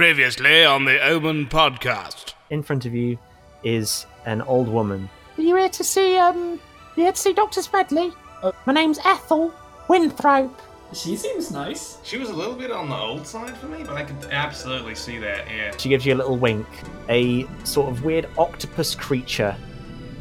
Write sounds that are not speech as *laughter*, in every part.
Previously on the Omen podcast. In front of you is an old woman. Are you here to see, um, you here to see Dr. Smedley? My name's Ethel Winthrop. She seems nice. She was a little bit on the old side for me, but I could absolutely see that, yeah. She gives you a little wink. A sort of weird octopus creature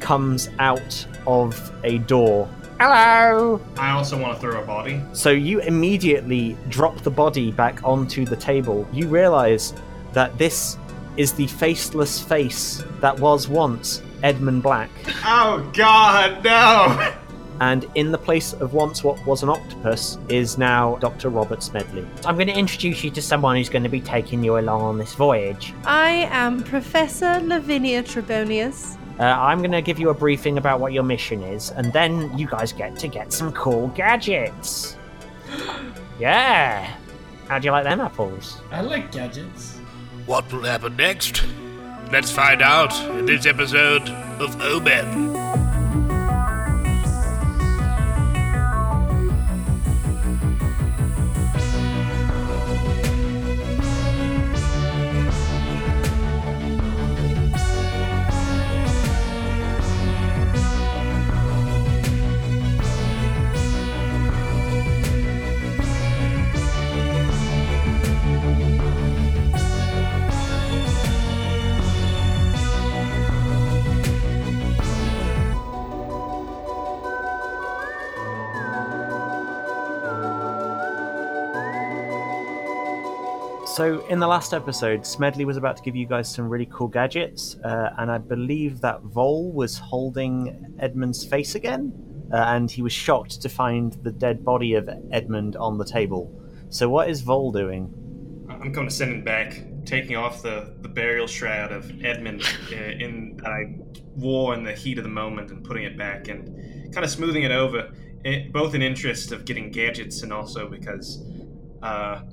comes out of a door. Hello. I also want to throw a body. So you immediately drop the body back onto the table. You realize that this is the faceless face that was once Edmund Black. Oh god, no! And in the place of once what was an octopus is now Dr. Robert Smedley. I'm going to introduce you to someone who's going to be taking you along on this voyage. I am Professor Lavinia Trebonius. Uh, I'm going to give you a briefing about what your mission is, and then you guys get to get some cool gadgets. *gasps* yeah. How do you like them apples? I like gadgets. What will happen next? Let's find out in this episode of Omen. So, in the last episode, Smedley was about to give you guys some really cool gadgets, uh, and I believe that Vole was holding Edmund's face again, uh, and he was shocked to find the dead body of Edmund on the table. So, what is Vole doing? I'm going to send him back, taking off the, the burial shroud of Edmund uh, in that I wore in the heat of the moment and putting it back and kind of smoothing it over, eh, both in interest of getting gadgets and also because uh,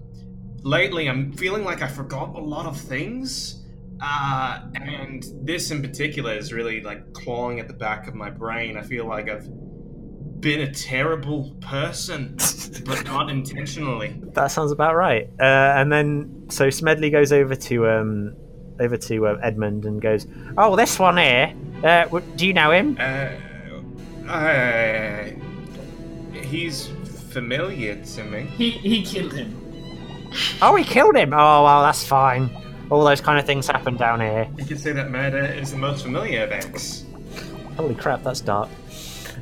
lately I'm feeling like I forgot a lot of things. Uh, and this in particular is really like clawing at the back of my brain. I feel like I've been a terrible person, but *laughs* not intentionally. That sounds about right. Uh, and then, so Smedley goes over to um, over to uh, Edmund and goes, Oh, this one here. Uh, w- do you know him? Uh, I, he's familiar to me. He he killed him. Oh, we killed him. Oh, well, that's fine. All those kind of things happen down here. You could say that murder is the most familiar of acts. "Holy crap, that's dark."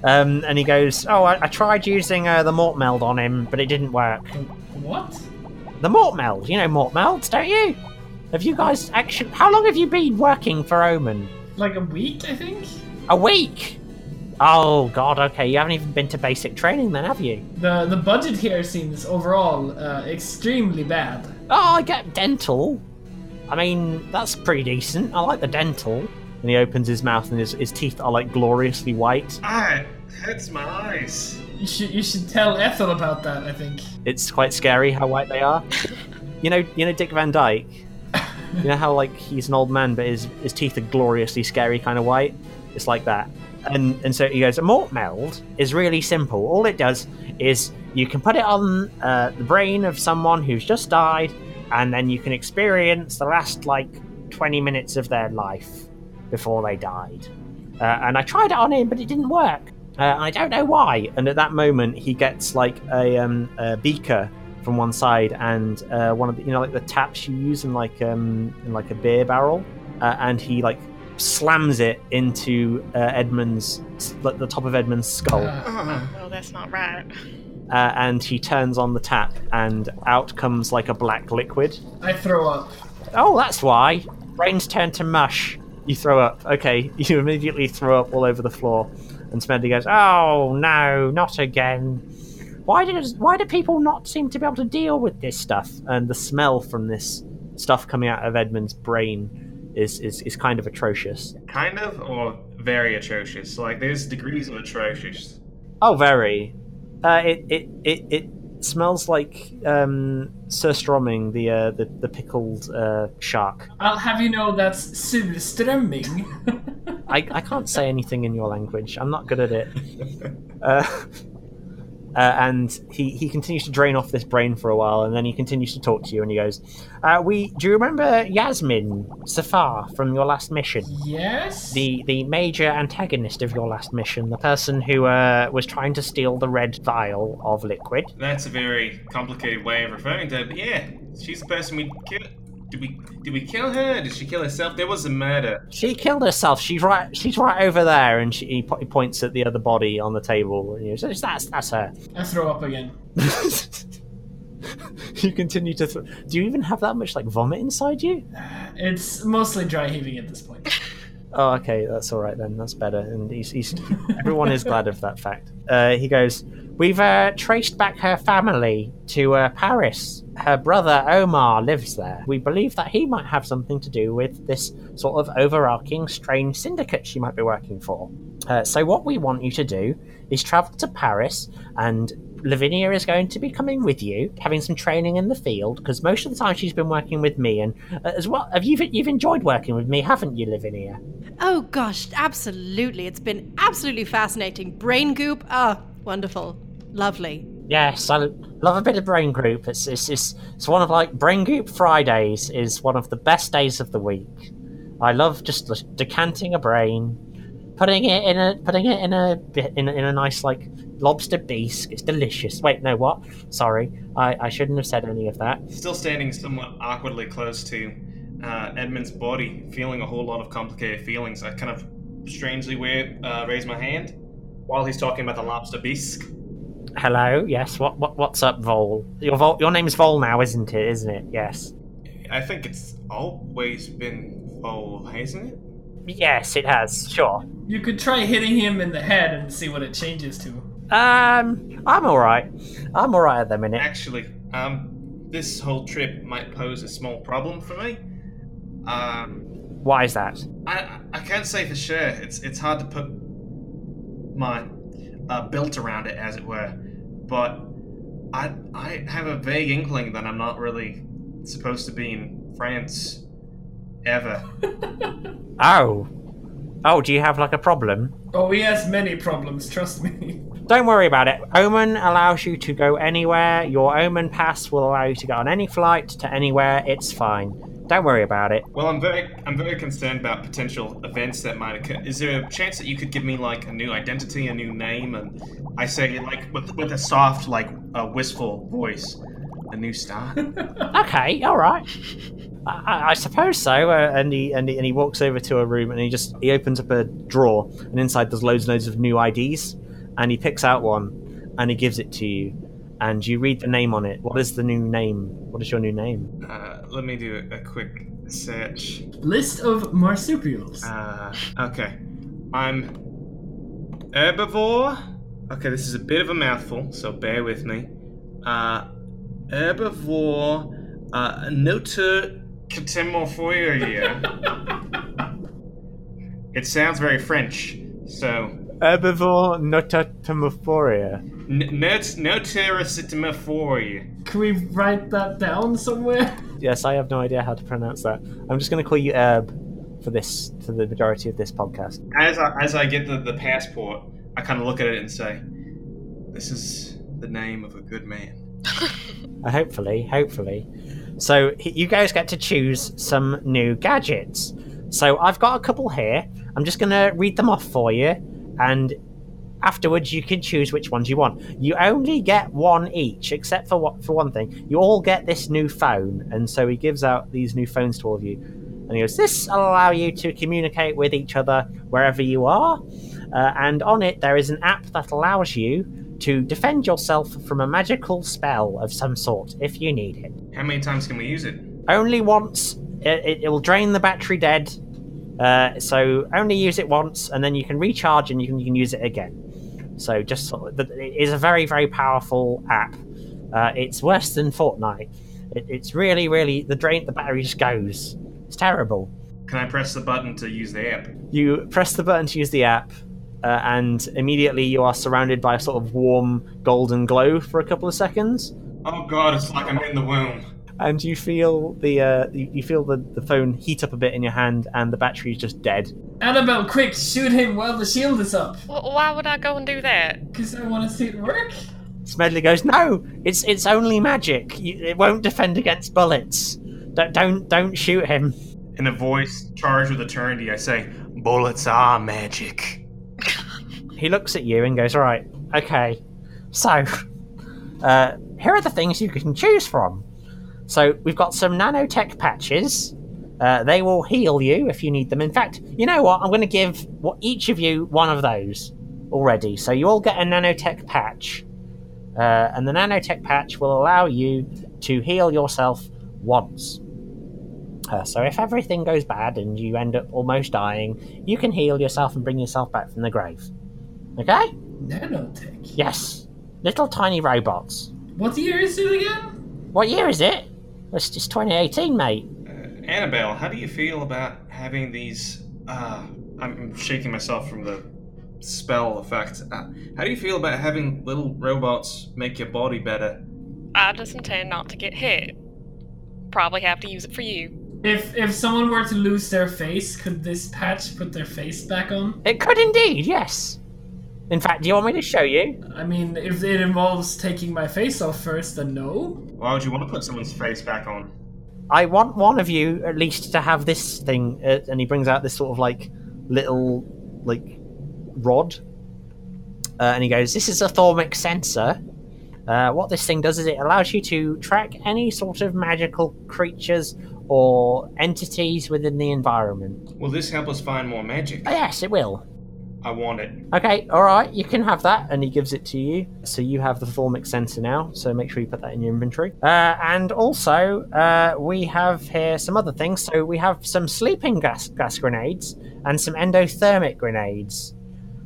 Um, and he goes, Oh, I, I tried using uh, the Mort Meld on him, but it didn't work. What? The Mort Meld. You know Mort Melds, don't you? Have you guys actually. How long have you been working for Omen? Like a week, I think. A week? Oh, God, okay. You haven't even been to basic training then, have you? The the budget here seems overall uh, extremely bad. Oh, I get dental. I mean, that's pretty decent. I like the dental. and he opens his mouth, and his, his teeth are like gloriously white. Ah, it hurts my eyes. You should you should tell Ethel about that. I think. It's quite scary how white they are. *laughs* you know, you know Dick Van Dyke. You know how like he's an old man, but his his teeth are gloriously scary, kind of white. It's like that. And and so he goes. A mort meld is really simple. All it does is you can put it on uh, the brain of someone who's just died, and then you can experience the last like twenty minutes of their life before they died. Uh, and I tried it on him, but it didn't work. Uh, I don't know why. And at that moment, he gets like a, um, a beaker from one side and uh, one of the, you know, like the taps you use in like um, in like a beer barrel, uh, and he like slams it into uh, Edmund's like the top of Edmund's skull. Uh, Well, that's not right. Uh, and he turns on the tap, and out comes like a black liquid. I throw up. Oh, that's why. Brains turn to mush. You throw up. Okay, *laughs* you immediately throw up all over the floor. And Smedley goes, Oh no, not again. Why does why do people not seem to be able to deal with this stuff? and the smell from this stuff coming out of Edmund's brain is, is, is kind of atrocious. Kind of, or very atrocious. Like, there's degrees of atrocious. Oh, very. Uh, it, it, it, it smells like um, surströmming, the, uh, the, the pickled uh, shark. I'll have you know that's surströmming. *laughs* I, I can't say anything in your language. I'm not good at it. *laughs* Uh, and he, he continues to drain off this brain for a while, and then he continues to talk to you, and he goes, uh, "We do you remember Yasmin Safar from your last mission? Yes. The the major antagonist of your last mission, the person who uh, was trying to steal the red vial of liquid. That's a very complicated way of referring to it, but yeah, she's the person we killed. Did we did we kill her? Did she kill herself? There was a murder. She killed herself. She's right. She's right over there, and she, he, points at the other body on the table. And he goes, "That's that's her." I throw up again. *laughs* you continue to. Th- Do you even have that much like vomit inside you? It's mostly dry heaving at this point. *laughs* Oh, okay, that's all right then. That's better. And he's, he's everyone is glad of that fact. Uh, he goes, "We've uh, traced back her family to uh, Paris. Her brother Omar lives there. We believe that he might have something to do with this sort of overarching strange syndicate she might be working for. Uh, so what we want you to do is travel to Paris and." Lavinia is going to be coming with you, having some training in the field, because most of the time she's been working with me, and uh, as well, have you you've enjoyed working with me, haven't you, Lavinia? Oh gosh, absolutely. It's been absolutely fascinating. Brain goop, ah, wonderful. Lovely. Yes, I love a bit of Brain Group. It's, it's, it's, it's one of like Brain Group Fridays is one of the best days of the week. I love just decanting a brain, putting it in a putting it in a bit in a, in a nice like lobster bisque. It's delicious. Wait, no, what? Sorry, I, I shouldn't have said any of that. Still standing somewhat awkwardly close to uh, Edmund's body, feeling a whole lot of complicated feelings. I kind of strangely weird, uh, raise my hand while he's talking about the lobster bisque. Hello, yes. What what what's up, Vole? Your Vole, your name's Vole now, isn't it? Isn't it? Yes. I think it's always been Vole, hasn't it? Yes, it has. Sure. You could try hitting him in the head and see what it changes to. Um, I'm all right. I'm all right at the minute. Actually, um, this whole trip might pose a small problem for me. Um, Why is that? I I can't say for sure. It's it's hard to put my uh, belt around it, as it were. But I I have a vague inkling that I'm not really supposed to be in France ever. *laughs* Oh. Oh, do you have like a problem? Oh, he has many problems, trust me. *laughs* Don't worry about it. Omen allows you to go anywhere. Your Omen pass will allow you to go on any flight to anywhere. It's fine. Don't worry about it. Well, I'm very I'm very concerned about potential events that might occur. Is there a chance that you could give me like a new identity, a new name, and I say like with with a soft like uh, wistful voice, a new start? *laughs* Okay, all right. I, I- I suppose so. Uh, and he and he and he walks over to a room and he just he opens up a drawer and inside there's loads and loads of new IDs and he picks out one and he gives it to you and you read the name on it. What is the new name? What is your new name? uh, let me do a, a quick search. List of marsupials. Uh, okay. I'm herbivore. Okay, this is a bit of a mouthful, so bear with me. Uh, herbivore. Uh, Nota catemorphoria. *laughs* it sounds very French, so. Herbivore notatomophoria. N- not notaricitemophoria. Can we write that down somewhere? Yes, I have no idea how to pronounce that. I'm just going to call you Herb for this for the majority of this podcast. As I, as I get the, the passport, I kind of look at it and say, "This is the name of a good man." *laughs* Uh, hopefully, hopefully. So you guys get to choose some new gadgets. So I've got a couple here. I'm just going to read them off for you, and afterwards you can choose which ones you want. You only get one each, except for what for one thing. You all get this new phone, and so he gives out these new phones to all of you. And he goes, "This will allow you to communicate with each other wherever you are." Uh, and on it, there is an app that allows you to defend yourself from a magical spell of some sort if you need it. How many times can we use it? Only once. It, it, it will drain the battery dead. Uh, so only use it once, and then you can recharge and you can, you can use it again. So just sort of- it is a very very powerful app. Uh, it's worse than Fortnite. It, it's really really the drain the battery just goes. It's terrible. Can I press the button to use the app? You press the button to use the app, uh, and immediately you are surrounded by a sort of warm golden glow for a couple of seconds. Oh god, it's like I'm in the womb. And you feel the uh, you, you feel the, the phone heat up a bit in your hand, and the battery is just dead. Annabelle, quick, shoot him while the shield is up. Wh- Why would I go and do that? Because I want to see it work. Smedley goes, "No, it's it's only magic. You, it won't defend against bullets. Don't don't don't shoot him." In a voice charged with eternity, I say, Bullets are magic. *laughs* He looks at you and goes, "All right, okay. So, uh, here are the things you can choose from. So we've got some nanotech patches. Uh, they will heal you if you need them. In fact, you know what? I'm going to give what each of you one of those already. So you all get a nanotech patch, uh, and the nanotech patch will allow you to heal yourself once. Uh, so if everything goes bad and you end up almost dying, you can heal yourself and bring yourself back from the grave. Okay? Nanotech. Yes. Little tiny robots. What year is it again? What year is it? It's just 2018, mate. Uh, Annabelle, how do you feel about having these? Uh, I'm shaking myself from the spell effect. Uh, how do you feel about having little robots make your body better? I just intend not to get hit. Probably have to use it for you. If if someone were to lose their face, could this patch put their face back on? It could indeed, yes. In fact, do you want me to show you? I mean, if it involves taking my face off first, then no. Why would you want to put someone's face back on? I want one of you at least to have this thing, uh, and he brings out this sort of like little like rod, uh, and he goes, "This is a thaumic sensor. Uh, what this thing does is it allows you to track any sort of magical creatures or entities within the environment. Will this help us find more magic? Oh, yes, it will. I want it. Okay, all right, you can have that, and he gives it to you. So you have the Thaumic sensor now. So make sure you put that in your inventory. Uh, and also, uh, we have here some other things. So we have some sleeping gas gas grenades and some endothermic grenades.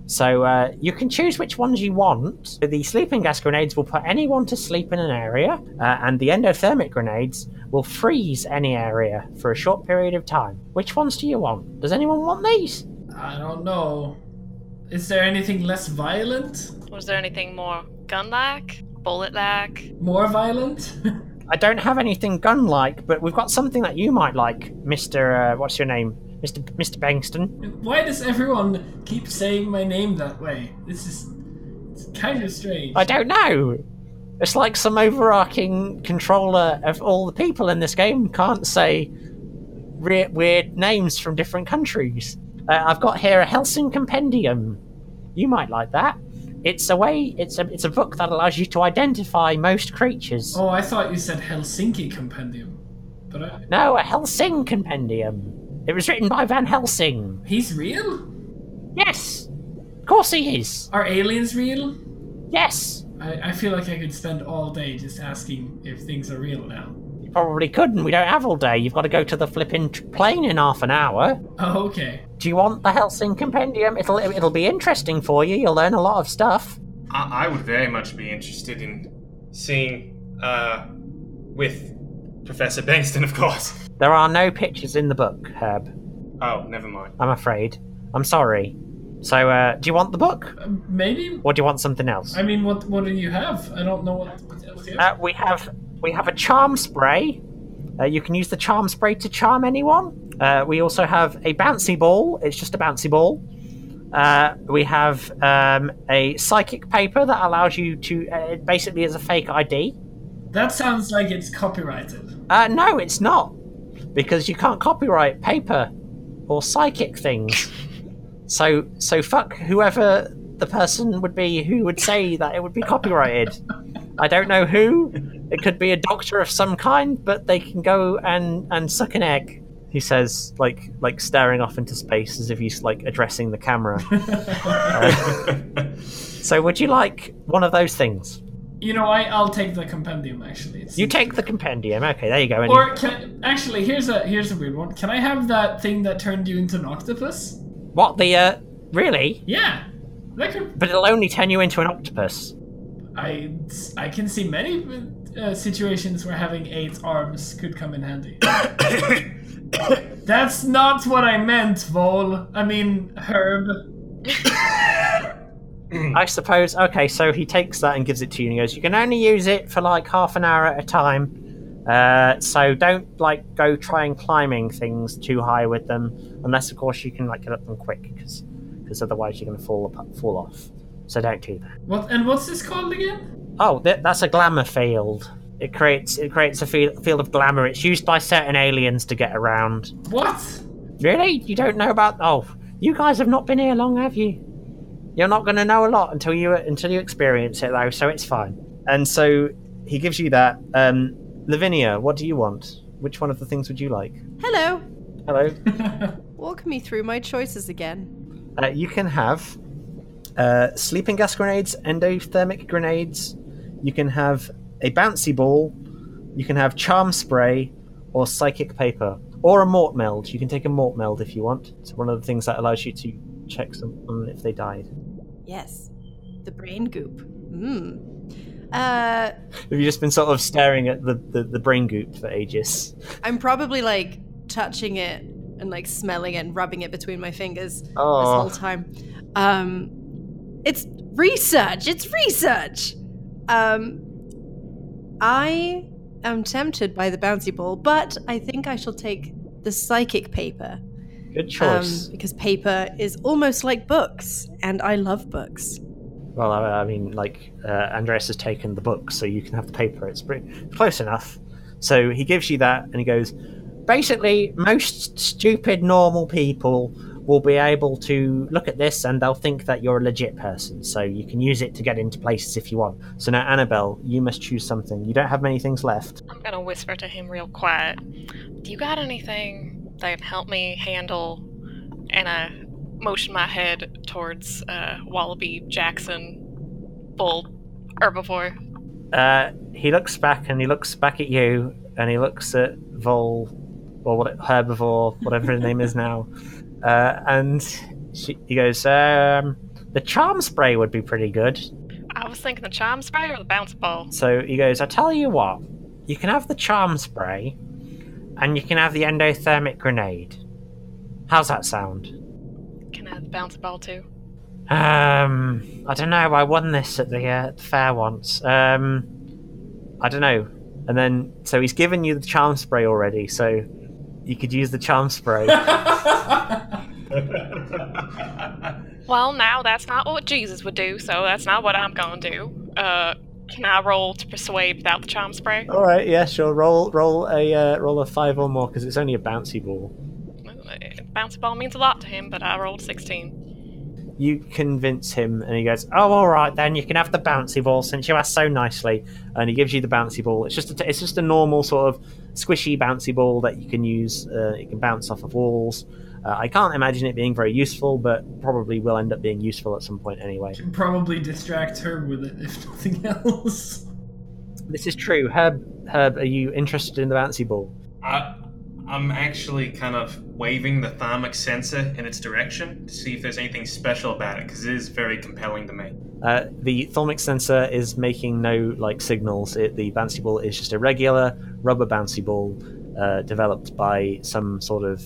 So uh, you can choose which ones you want. The sleeping gas grenades will put anyone to sleep in an area, uh, and the endothermic grenades will freeze any area for a short period of time. Which ones do you want? Does anyone want these? I don't know. Is there anything less violent? Was there anything more gun-like, bullet-like? More violent? I don't have anything gun-like, but we've got something that you might like, Mister. Uh, what's your name, Mister Mister Bankston? Why does everyone keep saying my name that way? This is it's kind of strange. I don't know. It's like some overarching controller of all the people in this game can't say re- weird names from different countries. Uh, I've got here a Helsing compendium. You might like that. It's a way. It's a. It's a book that allows you to identify most creatures. Oh, I thought you said Helsinki Compendium. But I, No, a Helsing compendium. It was written by Van Helsing. he's real? Yes, of course he is. Are aliens real? Yes, I, I feel like I could spend all day just asking if things are real now. you probably could, and we don't have all day. You've got to go to the flipping plane in half an hour. Oh, okay. Do you want the Helsing compendium? It'll it'll be interesting for you. You'll learn a lot of stuff. I, I would very much be interested in seeing, uh, with Professor Bankston, of course. There are no pictures in the book, Herb. Oh, never mind. I'm afraid. I'm sorry. So, uh, do you want the book, Uh, maybe? or do you want something else? I mean, what what do you have? I don't know what, what else you have. Uh, we have we have a charm spray. Uh, you can use the charm spray to charm anyone. Uh, we also have a bouncy ball. It's just a bouncy ball. Uh, we have um, a psychic paper that allows you to uh, basically as a fake ID. that sounds like it's copyrighted. Uh, no, it's not, because you can't copyright paper or psychic things. so, so fuck whoever the person would be who would say that it would be copyrighted. I don't know who. It could be a doctor of some kind, but they can go and and suck an egg. He says, like like staring off into space as if he's like addressing the camera. *laughs* so, would you like one of those things? You know, I I'll take the compendium actually. It's, You take the compendium. Okay, there you go. Or can actually here's a here's a weird one. Can I have that thing that turned you into an octopus? what the uh, really? Yeah, that could. But it'll only turn you into an octopus. I I can see many uh, situations where having eight arms could come in handy. *coughs* *coughs* That's not what I meant, Vole. I mean, Herb. I suppose. Okay, so he takes that and gives it to you, and he goes, "You can only use it for like half an hour at a time. Uh, so don't like go trying climbing things too high with them, unless of course you can like get up them quick, because otherwise you're gonna fall apart, fall off. So don't do that. What and what's this called again? Oh, th- that's a glamour field. It creates it creates a field, field of glamour. It's used by certain aliens to get around. What? Really? You don't know about? Oh, you guys have not been here long, have you? You're not going to know a lot until you until you experience it, though. So it's fine. And so he gives you that. Um, Lavinia, what do you want? Which one of the things would you like? Hello. Hello. *laughs* Walk me through my choices again. Uh, you can have uh, sleeping gas grenades, endothermic grenades. You can have a bouncy ball. You can have charm spray or psychic paper or a mort meld. You can take a mort meld if you want. It's one of the things that allows you to check someone if they died. Yes. The brain goop. Mmm. Uh, Have you just been sort of staring at the, the, the brain goop for ages? I'm probably like touching it and like smelling it and rubbing it between my fingers oh. this whole time. Um, it's research. It's research. Um, I am tempted by the bouncy ball, but I think I shall take the psychic paper. Good choice. Um, because paper is almost like books, and I love books. Well, I, I mean, like uh, Andreas has taken the book, so you can have the paper. It's pretty close enough. So he gives you that, and he goes, basically, most stupid normal people will be able to look at this and they'll think that you're a legit person. So you can use it to get into places if you want. So now, Annabelle, you must choose something. You don't have many things left. I'm gonna whisper to him real quiet. Do you got anything that can help me handle? And I motion my head towards uh, Wallaby Jackson, bull herbivore. Uh, he looks back and he looks back at you and he looks at Vole or what herbivore, whatever his name is now, *laughs* uh, and she, he goes, um, "The charm spray would be pretty good." I was thinking the charm spray or the bounce ball. So he goes, "I tell you what, you can have the charm spray, and you can have the endothermic grenade. How's that sound?" Can I have the bounce ball too? Um, I don't know. I won this at the, uh, the fair once. Um, I don't know. And then, so he's given you the charm spray already, so you could use the charm spray. *laughs* Well, now that's not what Jesus would do, so that's not what I'm gonna do. Uh, can I roll to persuade without the charm spray? All right, yeah, sure. Roll, roll a, uh, roll a five or more because it's only a bouncy ball. Bouncy ball means a lot to him, but I rolled 16. You convince him, and he goes, "Oh, all right, then you can have the bouncy ball since you asked so nicely." And he gives you the bouncy ball. It's just, a, it's just a normal sort of squishy bouncy ball that you can use. Uh, it can bounce off of walls. Uh, I can't imagine it being very useful, but probably will end up being useful at some point anyway. Can probably distract Herb with it if *laughs* nothing else. This is true. Herb, Herb, are you interested in the bouncy ball? I, I'm actually kind of waving the thermic sensor in its direction to see if there's anything special about it, because it is very compelling to me. Uh, the thaumic sensor is making no like signals. It, the bouncy ball is just a regular rubber bouncy ball uh, developed by some sort of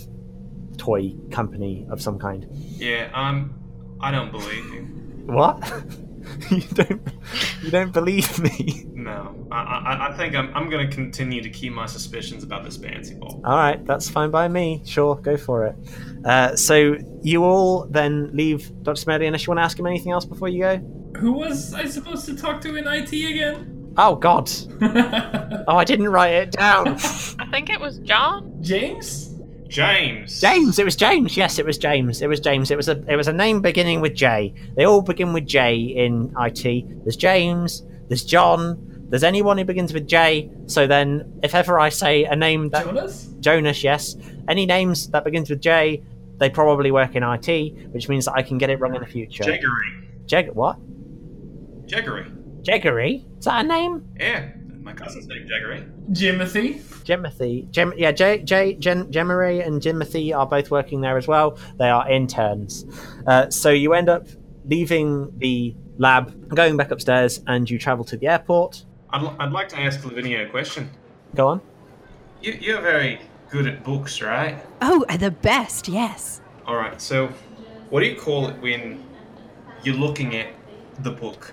toy company of some kind. Yeah, um, I don't believe you. What? *laughs* you don't you don't believe me? No, I, I, I think I'm, I'm going to continue to keep my suspicions about this bouncy ball. All right, that's fine by me. Sure, go for it. Uh, so you all then leave Dr. Smedley unless you want to ask him anything else before you go. Who was I supposed to talk to in IT again? Oh God! *laughs* Oh, I didn't write it down. *laughs* I think it was John. James? James! James. It was James. Yes, it was James. It was James. It was a it was a name beginning with J. They all begin with J in IT. There's James. There's John. There's anyone who begins with J. So then, if ever I say a name that Jonas? Jonas, yes, any names that begins with J, they probably work in IT, which means that I can get it wrong in the future. Jeggery. Jeg what? Jeggery. Jeggery? Is that a name? Yeah, my cousin's named Jeggery. Jimothy? Jimothy. Gem- yeah, J, J, Jen, Gemery and Jimothy are both working there as well. They are interns. Uh, so you end up leaving the lab, going back upstairs, and you travel to the airport. I'd, l- I'd like to ask Lavinia a question. Go on. You, you're very good at books, right? Oh, the best, yes. All right. So, what do you call it when you're looking at the book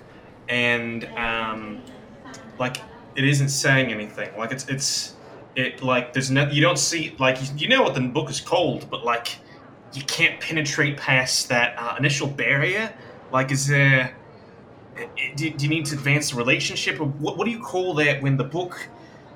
and um, like it isn't saying anything? Like it's it's it like there's no you don't see like you, know what the book is called, but like you can't penetrate past that uh, initial barrier. Like, is there do, do you need to advance the relationship, or what, what do you call that when the book?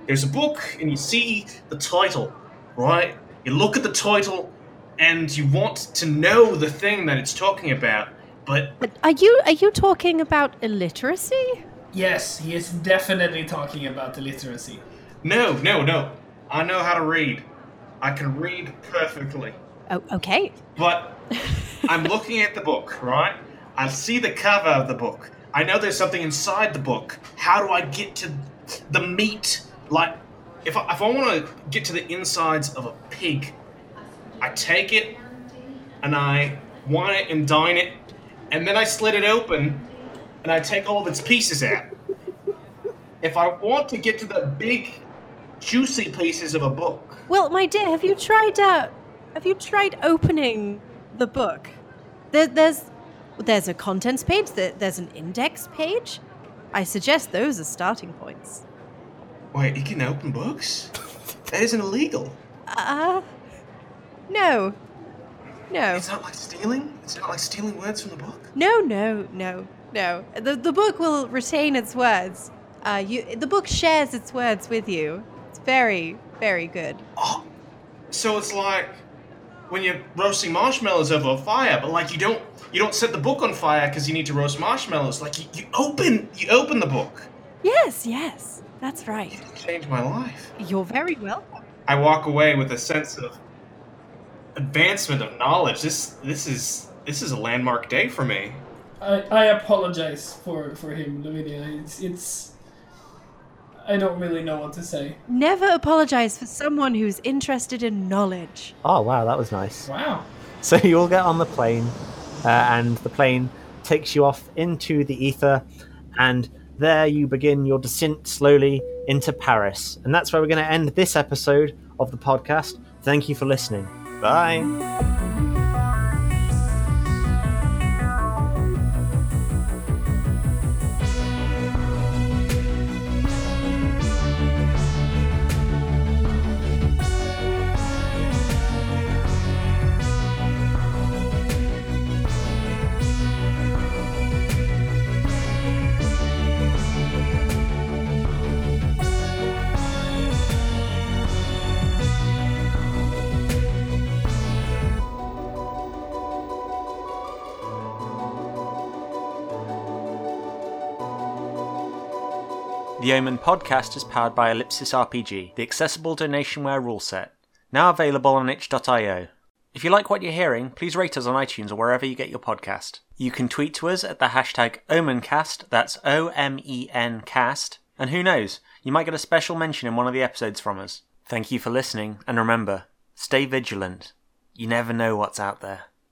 There's a book, and you see the title, right? You look at the title, and you want to know the thing that it's talking about, but But are you are you talking about illiteracy? Yes, he is definitely talking about illiteracy. no, no, no. I know how to read. I can read perfectly. Oh, okay. But I'm looking at the book, right? I see the cover of the book. I know there's something inside the book. How do I get to the meat? Like, if I, if I want to get to the insides of a pig, I take it and I wine it and dine it, and then I slit it open and I take all of its pieces out. If I want to get to the big, juicy pieces of a book, Well, my dear, have you tried uh, have you tried opening the book? There, there's there's a contents page. There, there's an index page. I suggest those are starting points. wait, you can open books? That isn't illegal. Uh, no, no, It's not like stealing. It's not like stealing words from the book. no, no, no, no. The the book will retain its words. Uh, you the book shares its words with you. It's very very good. Oh, so it's like when you're roasting marshmallows over a fire, but like you don't you don't set the book on fire because you need to roast marshmallows. Like you, you open you open the book. Yes, yes, that's right. It changed my life. You're very welcome. I walk away with a sense of advancement of knowledge. This this is this is a landmark day for me. I, I apologize for, for him, Lavinia. It's it's I don't really know what to say. Never apologize for someone who's interested in knowledge. Oh wow, that was nice. Wow. So you all get on the plane, uh, and the plane takes you off into the ether, and there you begin your descent slowly into Paris. And that's where we're going to end this episode of the podcast. Thank you for listening. Bye. The Omen podcast is powered by Ellipsis RPG, the accessible donationware rule set. Now available on itch.io. If you like what you're hearing, please rate us on iTunes or wherever you get your podcast. You can tweet to us at the hashtag OmenCast, that's O M E N cast, and who knows, you might get a special mention in one of the episodes from us. Thank you for listening, and remember, stay vigilant. You never know what's out there.